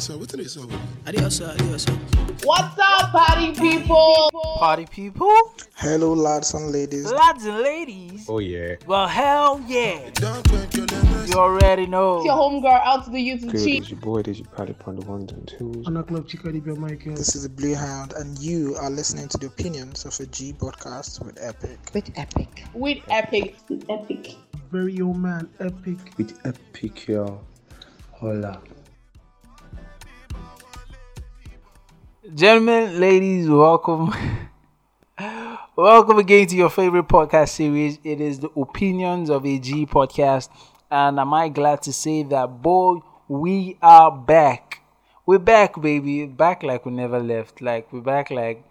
So what did they? Adios, adios. What's up, party people? Party people, Hello, lads and ladies. lads and ladies. Oh yeah. Well, hell yeah. Don't quench your lemons. You already know. It's your homegirl out to the YouTube Good, cheat. it's your boy, this your Paddy on the ones and twos. On a club, Chico Di Michael. This is the Blue Hound, and you are listening to the opinions of a G podcast with Epic. With Epic. With Epic. With Epic. Very old man, epic. With epic, yo. Hola. Gentlemen, ladies, welcome. welcome again to your favorite podcast series. It is the Opinions of a G podcast. And am I glad to say that, boy, we are back. We're back, baby. Back like we never left. Like, we're back like.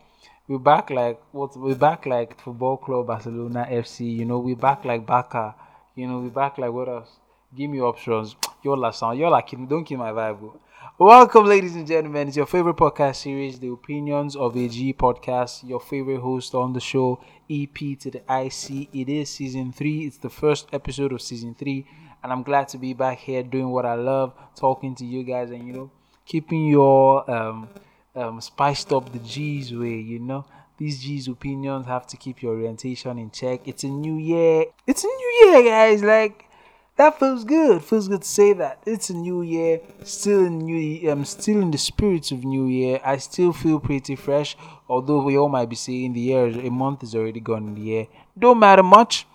We're back like what? We're back like Football Club Barcelona FC. You know, we're back like Barca. You know, we're back like what else? Give me options. Y'all are sound. Y'all are kidding. Don't kill my vibe. bro. Welcome, ladies and gentlemen. It's your favorite podcast series, The Opinions of a G podcast. Your favorite host on the show, EP to the IC. It is season three. It's the first episode of season three, and I'm glad to be back here doing what I love, talking to you guys, and you know, keeping your um, um, spiced up the G's way. You know, these G's opinions have to keep your orientation in check. It's a new year. It's a new year, guys. Like that feels good. Feels good to say that. It's a new year. Still in new. I'm still in the spirits of new year. I still feel pretty fresh. Although we all might be saying the year, a month is already gone in the year. Don't matter much.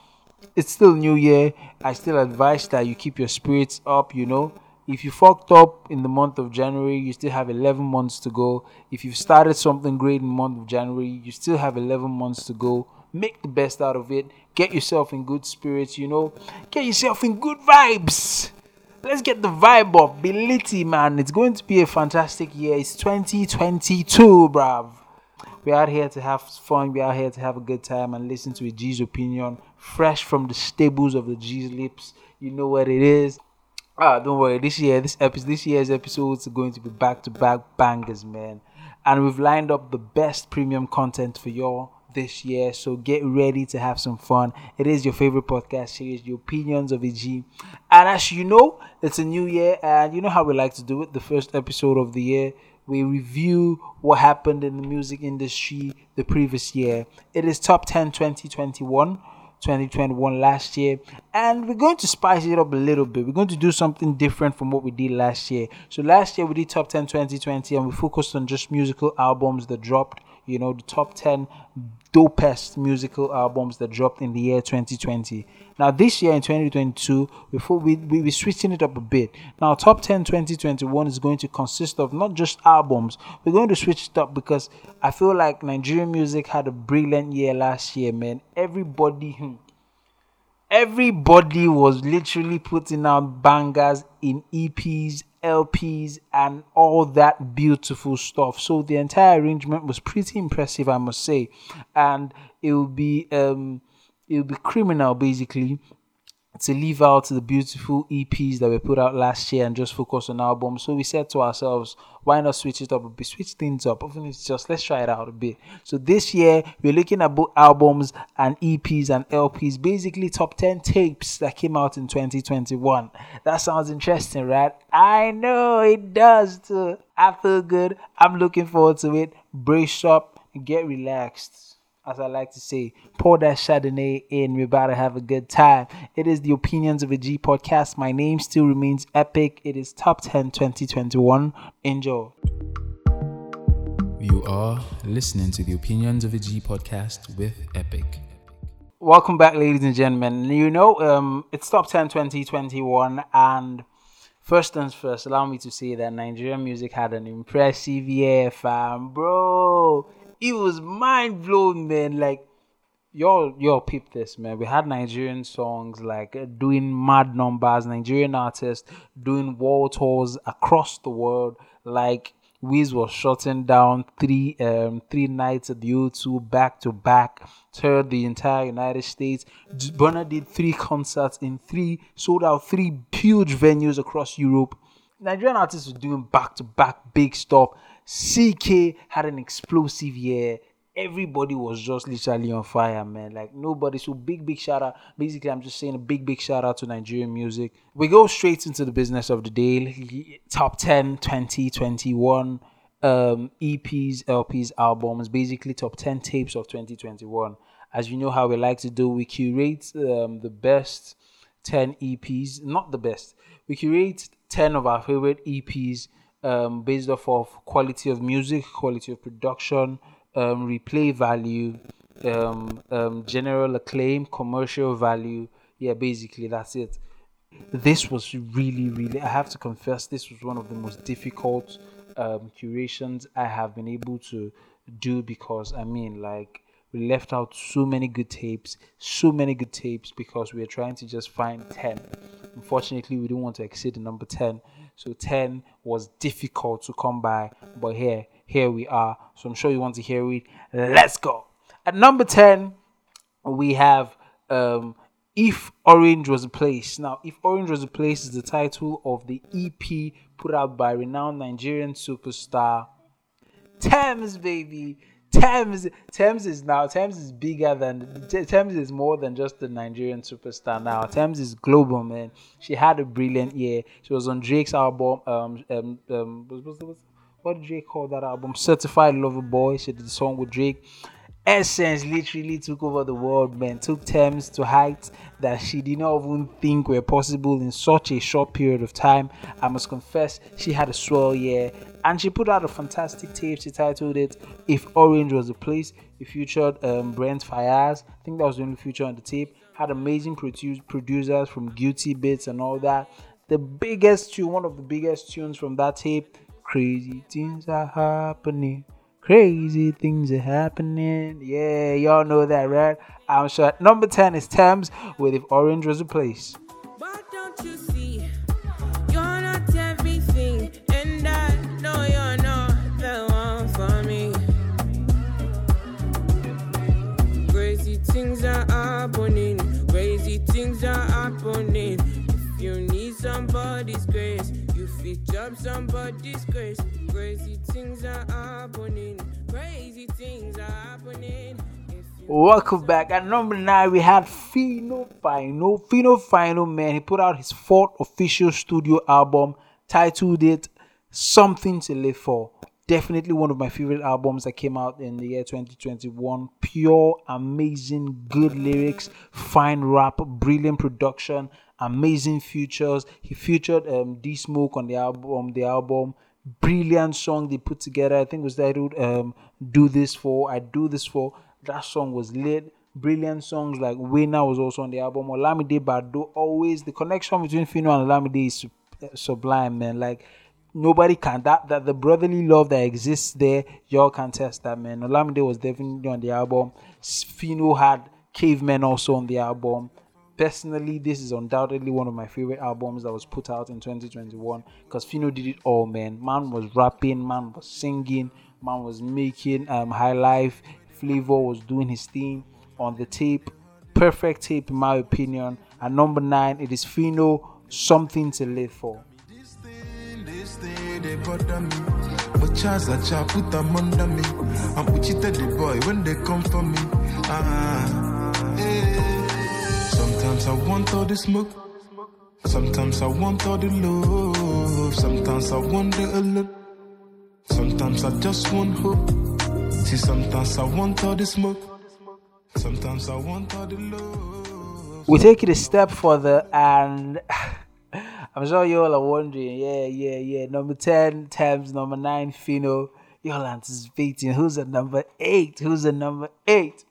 It's still new year. I still advise that you keep your spirits up. You know, if you fucked up in the month of January, you still have 11 months to go. If you've started something great in the month of January, you still have 11 months to go. Make the best out of it. Get yourself in good spirits, you know. Get yourself in good vibes. Let's get the vibe up. Be litty, man. It's going to be a fantastic year. It's 2022, bruv. We're out here to have fun. We're out here to have a good time and listen to a G's opinion, fresh from the stables of the G's lips. You know what it is. Ah, don't worry. This year, this episode, this year's episodes are going to be back to back bangers, man. And we've lined up the best premium content for y'all this year. So get ready to have some fun. It is your favorite podcast series, The Opinions of a G. And as you know, it's a new year, and you know how we like to do it. The first episode of the year, we review what happened in the music industry the previous year. It is top 10 2021. 2021 last year and we're going to spice it up a little bit we're going to do something different from what we did last year so last year we did top 10 2020 and we focused on just musical albums that dropped you know the top 10 dopest musical albums that dropped in the year 2020 now this year in 2022 before we, we we're switching it up a bit. Now top 10 2021 is going to consist of not just albums we're going to switch it up because i feel like nigerian music had a brilliant year last year man. Everybody hmm, everybody was literally putting out bangers in EPs, LPs, and all that beautiful stuff. So the entire arrangement was pretty impressive, I must say. And it would be um it would be criminal basically to leave out the beautiful EPs that we put out last year and just focus on albums. So we said to ourselves, why not switch it up bit, switch things up? If it's just let's try it out a bit. So this year we're looking at both albums and EPs and LPs, basically top 10 tapes that came out in 2021. That sounds interesting, right? I know it does too. I feel good. I'm looking forward to it. Brace up and get relaxed as I like to say, pour that Chardonnay in. We're about to have a good time. It is the Opinions of a G podcast. My name still remains epic. It is top 10 2021. Enjoy. You are listening to the Opinions of a G podcast with Epic. Welcome back, ladies and gentlemen. You know, um, it's top 10 2021, and first things first, allow me to say that Nigerian music had an impressive year, fam, bro. It was mind blowing, man. Like, y'all, y'all peep this, man. We had Nigerian songs like doing mad numbers, Nigerian artists doing world tours across the world, like. Wiz was shutting down three um three nights at the O2 back to back, toured the entire United States. Burna did three concerts in three, sold out three huge venues across Europe. Nigerian artists were doing back to back big stuff. CKay had an explosive year. everybody was just literally on fire, man. Like nobody. So big, big shout out. Basically, I'm just saying a big, big shout out to Nigerian music. We go straight into the business of the day. Top 10 2021 um, EPs, LPs, albums, basically top 10 tapes of 2021. As you know how we like to do, we curate um, the best 10 EPs, not the best. We curate 10 of our favorite EPs um, based off of quality of music, quality of production, um, replay value, um, um, general acclaim, commercial value. Yeah, basically that's it. This was really, really, I have to confess, this was one of the most difficult um, curations I have been able to do because I mean, like, we left out so many good tapes, so many good tapes because we are trying to just find 10. Unfortunately, we didn't want to exceed the number 10. So 10 was difficult to come by, but here, here we are. So I'm sure you want to hear it. Let's go. At number 10, we have um, If Orange Was a Place. Now, If Orange Was a Place is the title of the EP put out by renowned Nigerian superstar Tems, baby. Tems, Tems is now Tems is bigger than Tems is more than just the Nigerian superstar now. Tems is global, man. She had a brilliant year. She was on Drake's album. Um, um, um what, what, what, what did Drake call that album? Certified Lover Boy. She did the song with Drake. Essence literally took over the world, man. Took Tems to heights that she did not even think were possible in such a short period of time. I must confess, she had a swell year and she put out a fantastic tape. She titled it "If Orange Was the Place." It featured um, Brent Faiyaz. I think that was the only feature on the tape. Had amazing produ- producers from GuiltyBeatz and all that. The biggest tune, one of the biggest tunes from that tape, "Crazy Things Are Happening." Crazy things are happening. Yeah, y'all know that, right? I'm sure. Number 10 is Tems with If Orange Was a Place. But don't you see, you're not everything, and I know you're not the one for me. Crazy things are happening, crazy things are happening. If you need somebody's grace, you fit up somebody's grace. Crazy things are happening, Welcome back. At number nine, we had Phyno Final. Phyno Final, man, he put out his fourth official studio album, titled it Something to Live For. Definitely one of my favorite albums that came out in the year 2021. Pure, amazing, good lyrics, fine rap, brilliant production, amazing features. He featured um, D Smoke on the album. The album, brilliant song they put together. I think was titled um, "Do This For." I do this for. That song was lit. Brilliant songs like Winner was also on the album. Olamide Baddo always the connection between Phyno and Olamide is sublime, man. Like nobody can that that the brotherly love that exists there. Y'all can test that, man. Olamide was definitely on the album. Phyno had Cavemen also on the album. Personally, this is undoubtedly one of my favorite albums that was put out in 2021 because Fino did it all, man. Man was rapping, man was singing, man was making um high life. Flavor was doing his thing on the tape. Perfect tape, in my opinion. At number nine, it is Phyno, Something to Live For. The. Sometimes I want all the smoke. Sometimes I want all the love. Sometimes I wonder a lot. Sometimes I just want hope. See, sometimes I want all the smoke. Sometimes I want all the love. we take it a step further and I'm sure you all are wondering, yeah, yeah, yeah. Number 10, Tems, number 9, Phyno. Y'all anticipating who's at number 8? Who's at number 8?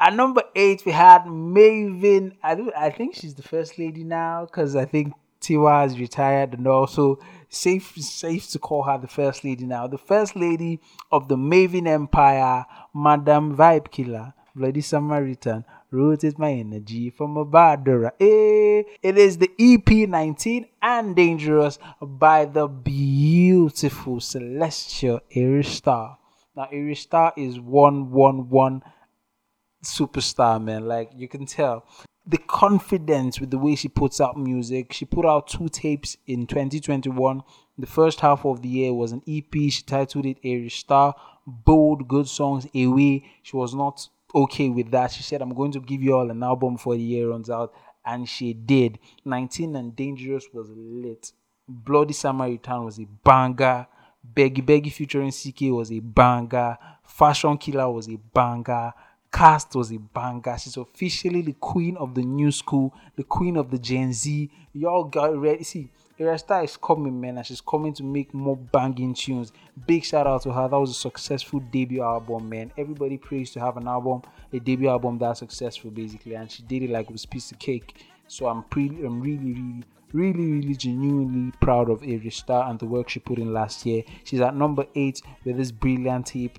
At number 8, we had Mavin. I do I think she's the first lady now because I think Tiwa is retired and also safe safe to call her the first lady now. The first lady of the Mavin Empire, Madam Vibe Killer, Bloody Samaritan, rotate my energy from a badura. Eh, it is the EP 19 and Dangerous by the beautiful celestial Ayra Starr. Now, Ayra Starr is 111 superstar, man. Like you can tell. The confidence with the way she puts out music. She put out two tapes in 2021. The first half of the year was an EP. She titled it Ayra Starr. Bold, good songs, away. She was not okay with that. She said, I'm going to give you all an album before the year runs out. And she did. 19 and Dangerous was lit. Bloody Samaritan was a banger. Beggy Beggy featuring CKay was a banger. Fashion Killer was a banger. Cast was a banger. She's officially the queen of the new school, the queen of the Gen Z. Y'all got ready. See, Ayra Starr is coming, man, and she's coming to make more banging tunes. Big shout out to her. That was a successful debut album, man. Everybody prays to have an album, a debut album that's successful, basically, and she did it like it was a piece of cake. So I'm pretty, I'm really, really, really, really genuinely proud of Star and the work she put in last year. She's at number eight with this brilliant tape,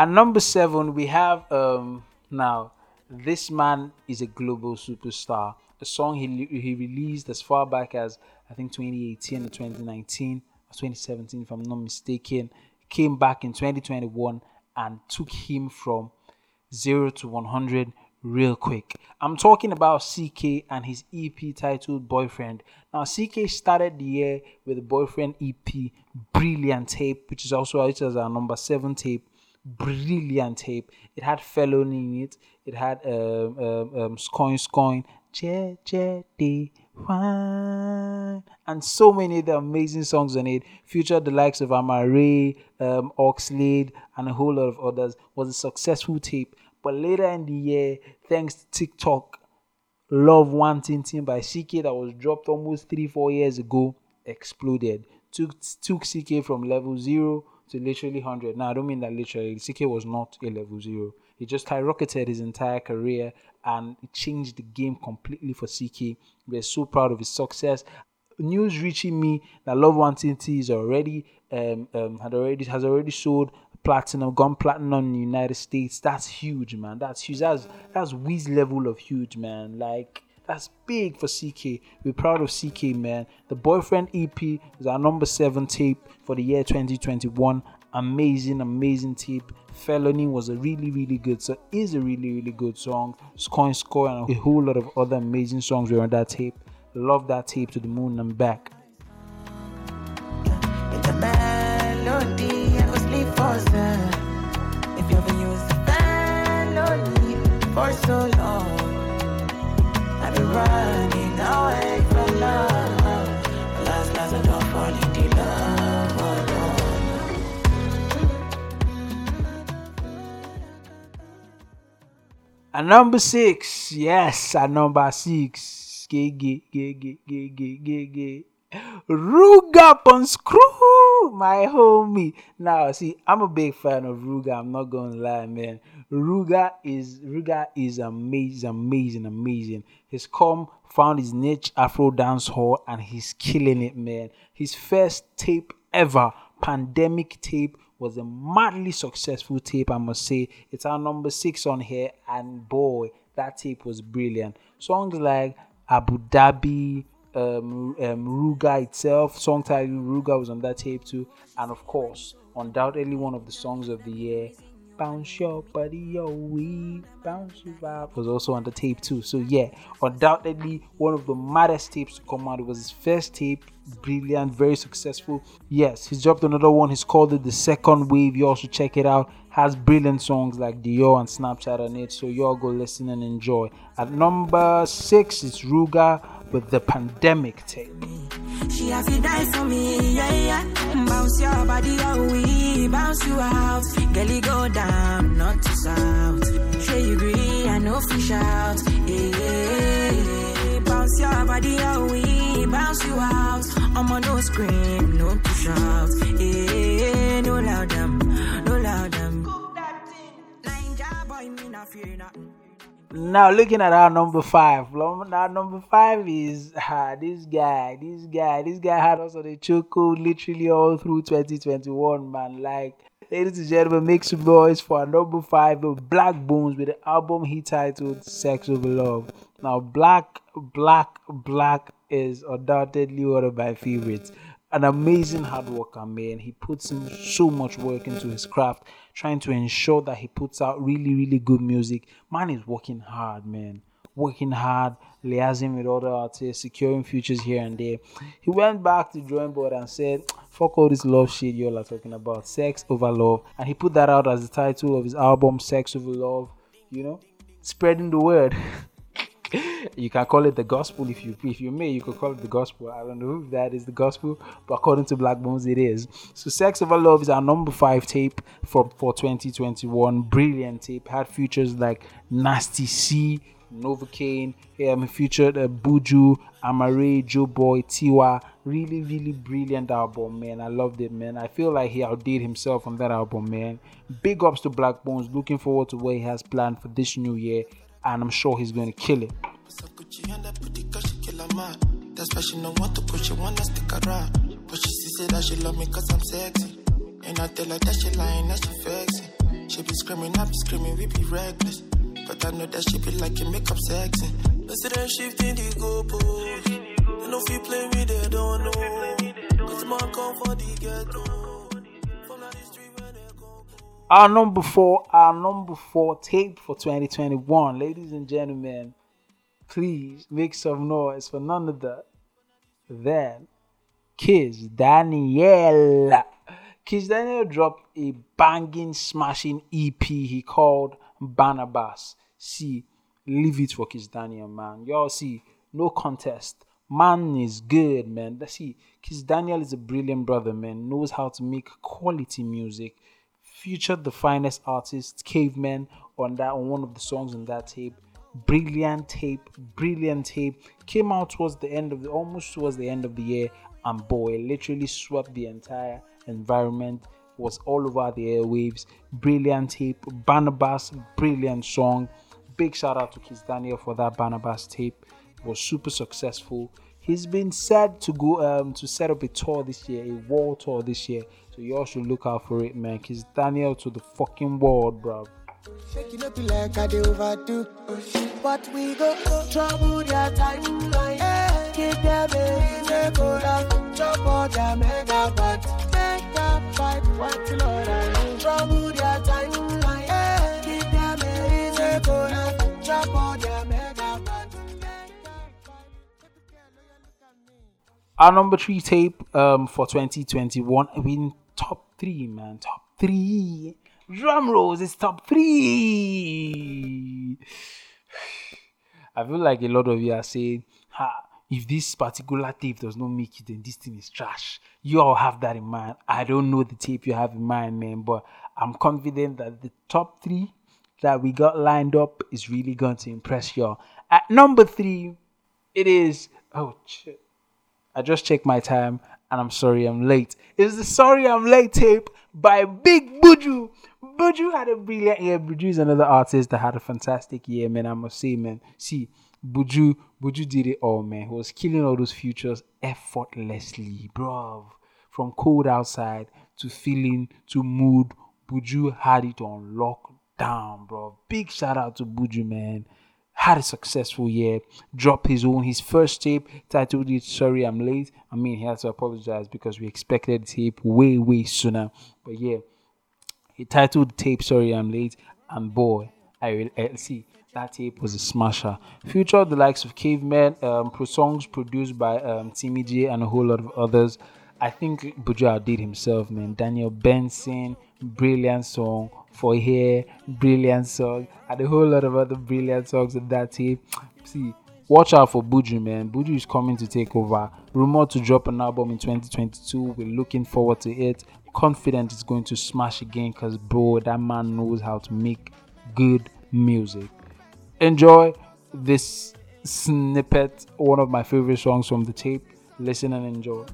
At number seven, we have um now this man is a global superstar. A song he he released as far back as I think 2018 or 2019 or 2017, if I'm not mistaken. Came back in 2021 and took him from zero to 100 real quick. I'm talking about CKay and his EP titled Boyfriend. Now, CKay started the year with Boyfriend EP, Brilliant Tape, which is also out as our number seven tape. Brilliant tape. It had Felony in it. It had um, um, um, Scoin Scoin, Je and so many other amazing songs on it. Featured the likes of Amaarae, um, Oxlade, and a whole lot of others. Was a successful tape. But later in the year, thanks to TikTok, Love Nwantiti by CKay that was dropped almost three, four years ago exploded. Took took CKay from level zero to literally hundred. Now I don't mean that literally. CKay was not a level zero. He just skyrocketed his entire career and it changed the game completely for CKay. We're so proud of his success. News reaching me that Love Nwantiti is already um, um had already has already sold platinum, gone platinum in the United States. That's huge, man. That's huge. That's that's Wiz level of huge, man. Like that's big for CKay. We're proud of CKay, man. The Boyfriend EP is our number seven tape for the year 2021. Amazing, amazing tape. Felony was a really, really good. So is a really, really good song. Scoring, score, and a whole lot of other amazing songs were on that tape. Love that tape to the moon and back. For some. If At number six, yes, at number six, gay, gay, gay, gay, gay, gay, gay, gay. Ruger my homie. Now, see, I'm a big fan of Ruger. I'm not gonna lie, man. Ruger is Ruger is amazing, amazing, amazing. He's come, found his niche Afro dance hall, and he's killing it, man. His first tape ever, pandemic tape, was a madly successful tape. I must say, it's our number six on here, and boy, that tape was brilliant. Songs like Abu Dhabi, um, um, Ruger itself, song title Ruger was on that tape too, and of course, undoubtedly one of the songs of the year, Bounce Your Body Your Weed, Bounce Your Vibe was also on the tape too. So yeah, undoubtedly one of the maddest tapes to come out. It was his first tape, brilliant, very successful. Yes, he's dropped another one. He's called it the Second Wave. You also check it out. Has brilliant songs like Dior and Snapchat on it. So y'all go listen and enjoy. At number six is Ruger with the Pandemic tape. She have to die for me, yeah, yeah. Bounce your body, oh, we bounce you out. Girlie go down, not to south. Sure you agree, I know fish out. Yeah, bounce your body, oh, we bounce you out. I'm on no scream, no to shout. Yeah, no loud them, no loud them. Cook that thing, Ninja boy, me not fear nothing. Now looking at our number five, our number five is this guy, this guy, this guy had us on a choco literally all through 2021, man. Like, ladies and gentlemen, make some noise for our number five, Blaqbonez, with the album he titled "Sex Over Love." Now, Black, Black, Black is undoubtedly one of my favorites. An amazing hard worker, man. He puts in so much work into his craft, trying to ensure that he puts out really, really good music. Man is working hard, man. Working hard, liaising with other artists, securing futures here and there. He went back to drawing board and said, Fuck all this love shit y'all are talking about. Sex over love. And he put that out as the title of his album, Sex Over Love. You know, spreading the word. you can call it the gospel if you if you may you could call it the gospel. I don't know if that is the gospel but according to Blaqbonez it is. So sex over love is our number five tape for for 2021 brilliant tape. Had features like nasty c novocaine um featured uh, buju Amaarae joe boy tiwa. Really really brilliant album man. I loved it man. I feel like he outdid himself on that album man. Big ups to Blaqbonez. Looking forward to what he has planned for this new year and I'm sure he's going to kill it. She don't want to push, she wanna stick around. But she see that she love me cause I'm sexy. And I tell her that she lying, that she vexing. She be screaming, I be screaming, we be reckless. But I know that she be like shifting the oh. know if you play don't know. Cause my ghetto. Our number four, our number four tape for 2021, ladies and gentlemen, please make some noise for none other than Kizz Daniel. Kizz Daniel dropped a banging, smashing EP he called Barnabas. See, leave it for Kizz Daniel, man. Y'all see, no contest. Man is good, man. Let's see, Kizz Daniel is a brilliant brother, man. Knows how to make quality music featured the finest artists, Cavemen, on that on one of the songs on that tape. Brilliant tape, brilliant tape. Came out towards the end of the almost towards the end of the year, and boy, literally swept the entire environment. Was all over the airwaves. Brilliant tape. Barnabas, brilliant song. Big shout out to Kizz Daniel for that Barnabas tape. It was super successful. He's been said to go um to set up a tour this year, a world tour this year. So y'all should look out for it, man. Kizz Daniel to the fucking world, bro. Shaking up like I. But we go trouble their timeline. Hey, give them their megabytes. Megabyte, what Lord Our number three tape um for 2021. I mean top three, man. Top three. Drum rolls is top three. I feel like a lot of you are saying, ha, if this particular tape does not make it, then this thing is trash. You all have that in mind. I don't know the tape you have in mind, man, but I'm confident that the top three that we got lined up is really going to impress y'all. At number three, it is oh shit. I just checked my time and I'm sorry I'm late. It's the Sorry I'm Late tape by Big Buju. Buju had a brilliant year. Buju is another artist that had a fantastic year, man. I must say, man. See, Buju, Buju did it all, man. He was killing all those futures effortlessly, bro. From cold outside to feeling to mood, Buju had it on lockdown, bro. Big shout out to Buju, man had a successful year, dropped his own, his first tape titled it Sorry I'm Late. I mean, he had to apologize because we expected the tape way, way sooner. But yeah, he titled the tape Sorry I'm Late, and boy, I will uh, see that tape was a smasher. Featured the likes of Caveman, um, pro songs produced by um, Timmy J and a whole lot of others. I think Buju did himself, man. Daniel Benson, brilliant song. For Here, brilliant song. And a whole lot of other brilliant songs in that tape. See, watch out for Buju, man. Buju is coming to take over. Rumored to drop an album in 2022. We're looking forward to it. Confident it's going to smash again because, bro, that man knows how to make good music. Enjoy this snippet, one of my favorite songs from the tape. Listen and enjoy.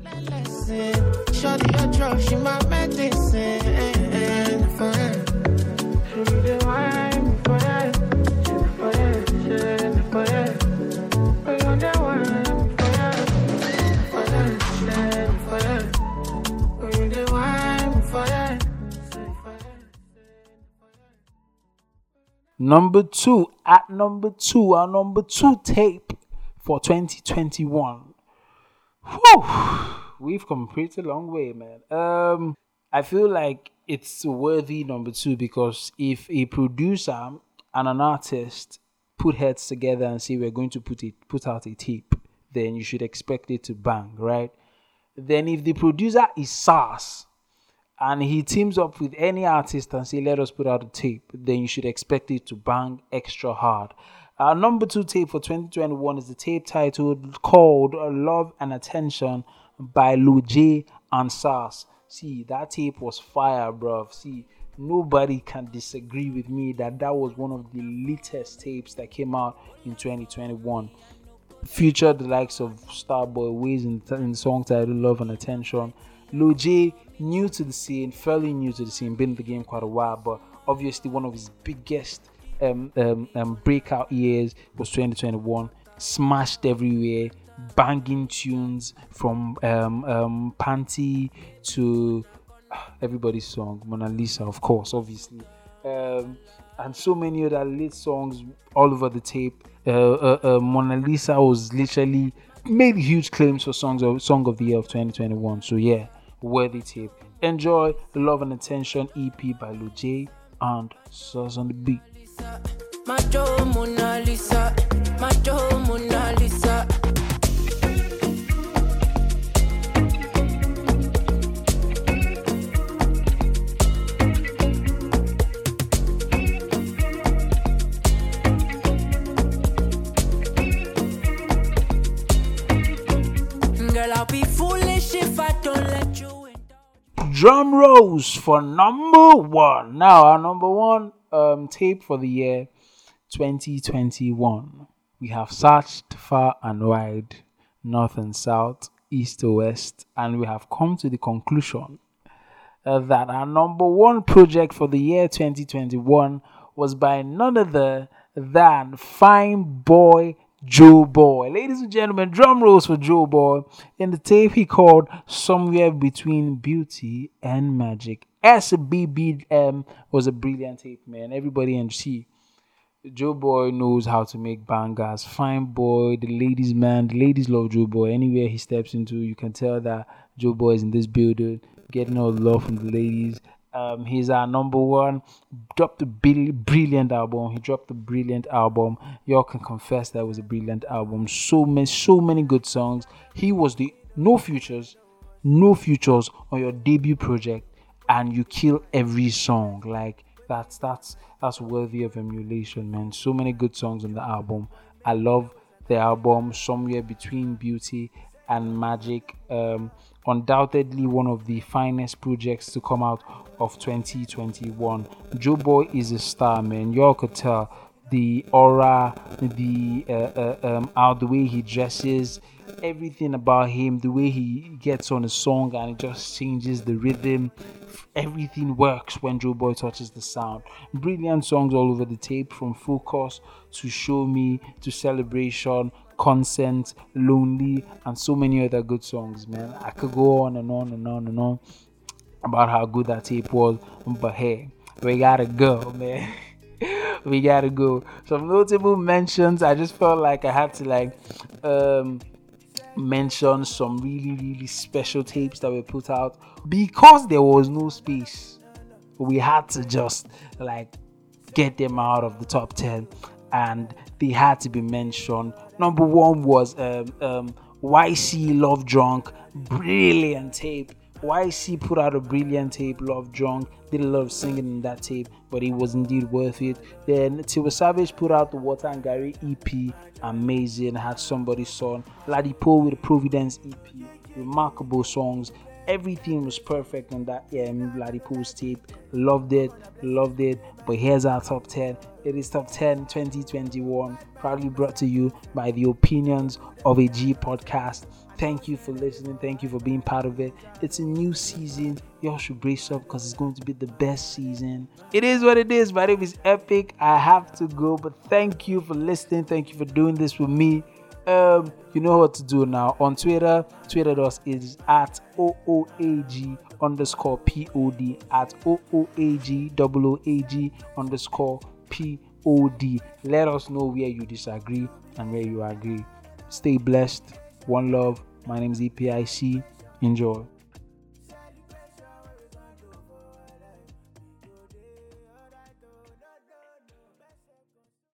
Number two, at number two, our number two tape for 2021. Whew, we've come pretty long way, man. Um, I feel like it's worthy number two because if a producer and an artist put heads together and say we're going to put it put out a tape, then you should expect it to bang, right? Then if the producer is Sarz and he teams up with any artist and say let us put out a tape, then you should expect it to bang extra hard. Our number two tape for 2021 is the tape titled called Love and Attention by Lojay and Sarz. See, that tape was fire, bruv. See, nobody can disagree with me that that was one of the latest tapes that came out in 2021. Featured the likes of Starboy Ways in, in the song titled Love and Attention. Lojay, new to the scene, fairly new to the scene, been in the game quite a while, but obviously one of his biggest um, um, um, breakout years was 2021. Smashed everywhere, banging tunes from um, um, Panty to everybody's song, Mona Lisa, of course, obviously, um, and so many other lit songs all over the tape. Uh, uh, uh, Mona Lisa was literally made huge claims for songs of song of the year of 2021. So yeah, worthy tape. Enjoy Love and Attention EP by Lojay and Sarz on the beat. Mona Lisa, Mona Lisa. Drum rolls for number one. Now, our number one um, tape for the year 2021. We have searched far and wide, north and south, east to west, and we have come to the conclusion uh, that our number one project for the year 2021 was by none other than Fine Boy Joe Boy. Ladies and gentlemen, drum rolls for Joe Boy. In the tape he called Somewhere Between Beauty and Magic. SBBM was a brilliant tape, man. Everybody and see. Joe Boy knows how to make bangers. Fine boy, the ladies man, the ladies love Joe Boy. Anywhere he steps into, you can tell that Joe Boy is in this building, getting all the love from the ladies. Um, he's our number one. Dropped a brilliant album. He dropped a brilliant album. Y'all can confess that was a brilliant album. So many, so many good songs. He was the no futures, no futures on your debut project, and you kill every song. Like that's that's that's worthy of emulation, man. So many good songs on the album. I love the album somewhere between beauty and magic. Um, undoubtedly one of the finest projects to come out of 2021. Joe Boy is a star, man. Y'all could tell the aura, the uh, uh, um, how the way he dresses, everything about him, the way he gets on a song and it just changes the rhythm. Everything works when Joe Boy touches the sound. Brilliant songs all over the tape, from Focus to Show Me to Celebration, Consent, Lonely, and so many other good songs, man. I could go on and on and on and on about how good that tape was, but hey, we gotta go, man. we gotta go. Some notable mentions. I just felt like I had to like um mention some really really special tapes that were put out because there was no space. We had to just like get them out of the top 10 and they had to be mentioned. Number one was um, um, Ycee Love Drunk, brilliant tape. Ycee put out a brilliant tape, Love Drunk. Did a lot of singing in that tape, but it was indeed worth it. Then Tiwa Savage put out the Water and Garri EP, amazing. Had somebody's son. Ladipoe with Providence EP, remarkable songs. Everything was perfect on that um, Ladipoe's tape. Loved it, loved it. But here's our top 10. It is top 10 2021, proudly brought to you by the opinions of a G podcast. Thank you for listening. Thank you for being part of it. It's a new season. Y'all should brace up because it's going to be the best season. It is what it is. My name is Epic. I have to go, but thank you for listening. Thank you for doing this with me. Um, you know what to do now. On Twitter, Twitter us is at OOAG underscore POD at OOAG underscore POD. Let us know where you disagree and where you agree. Stay blessed. One love. My name is EPIC. Enjoy.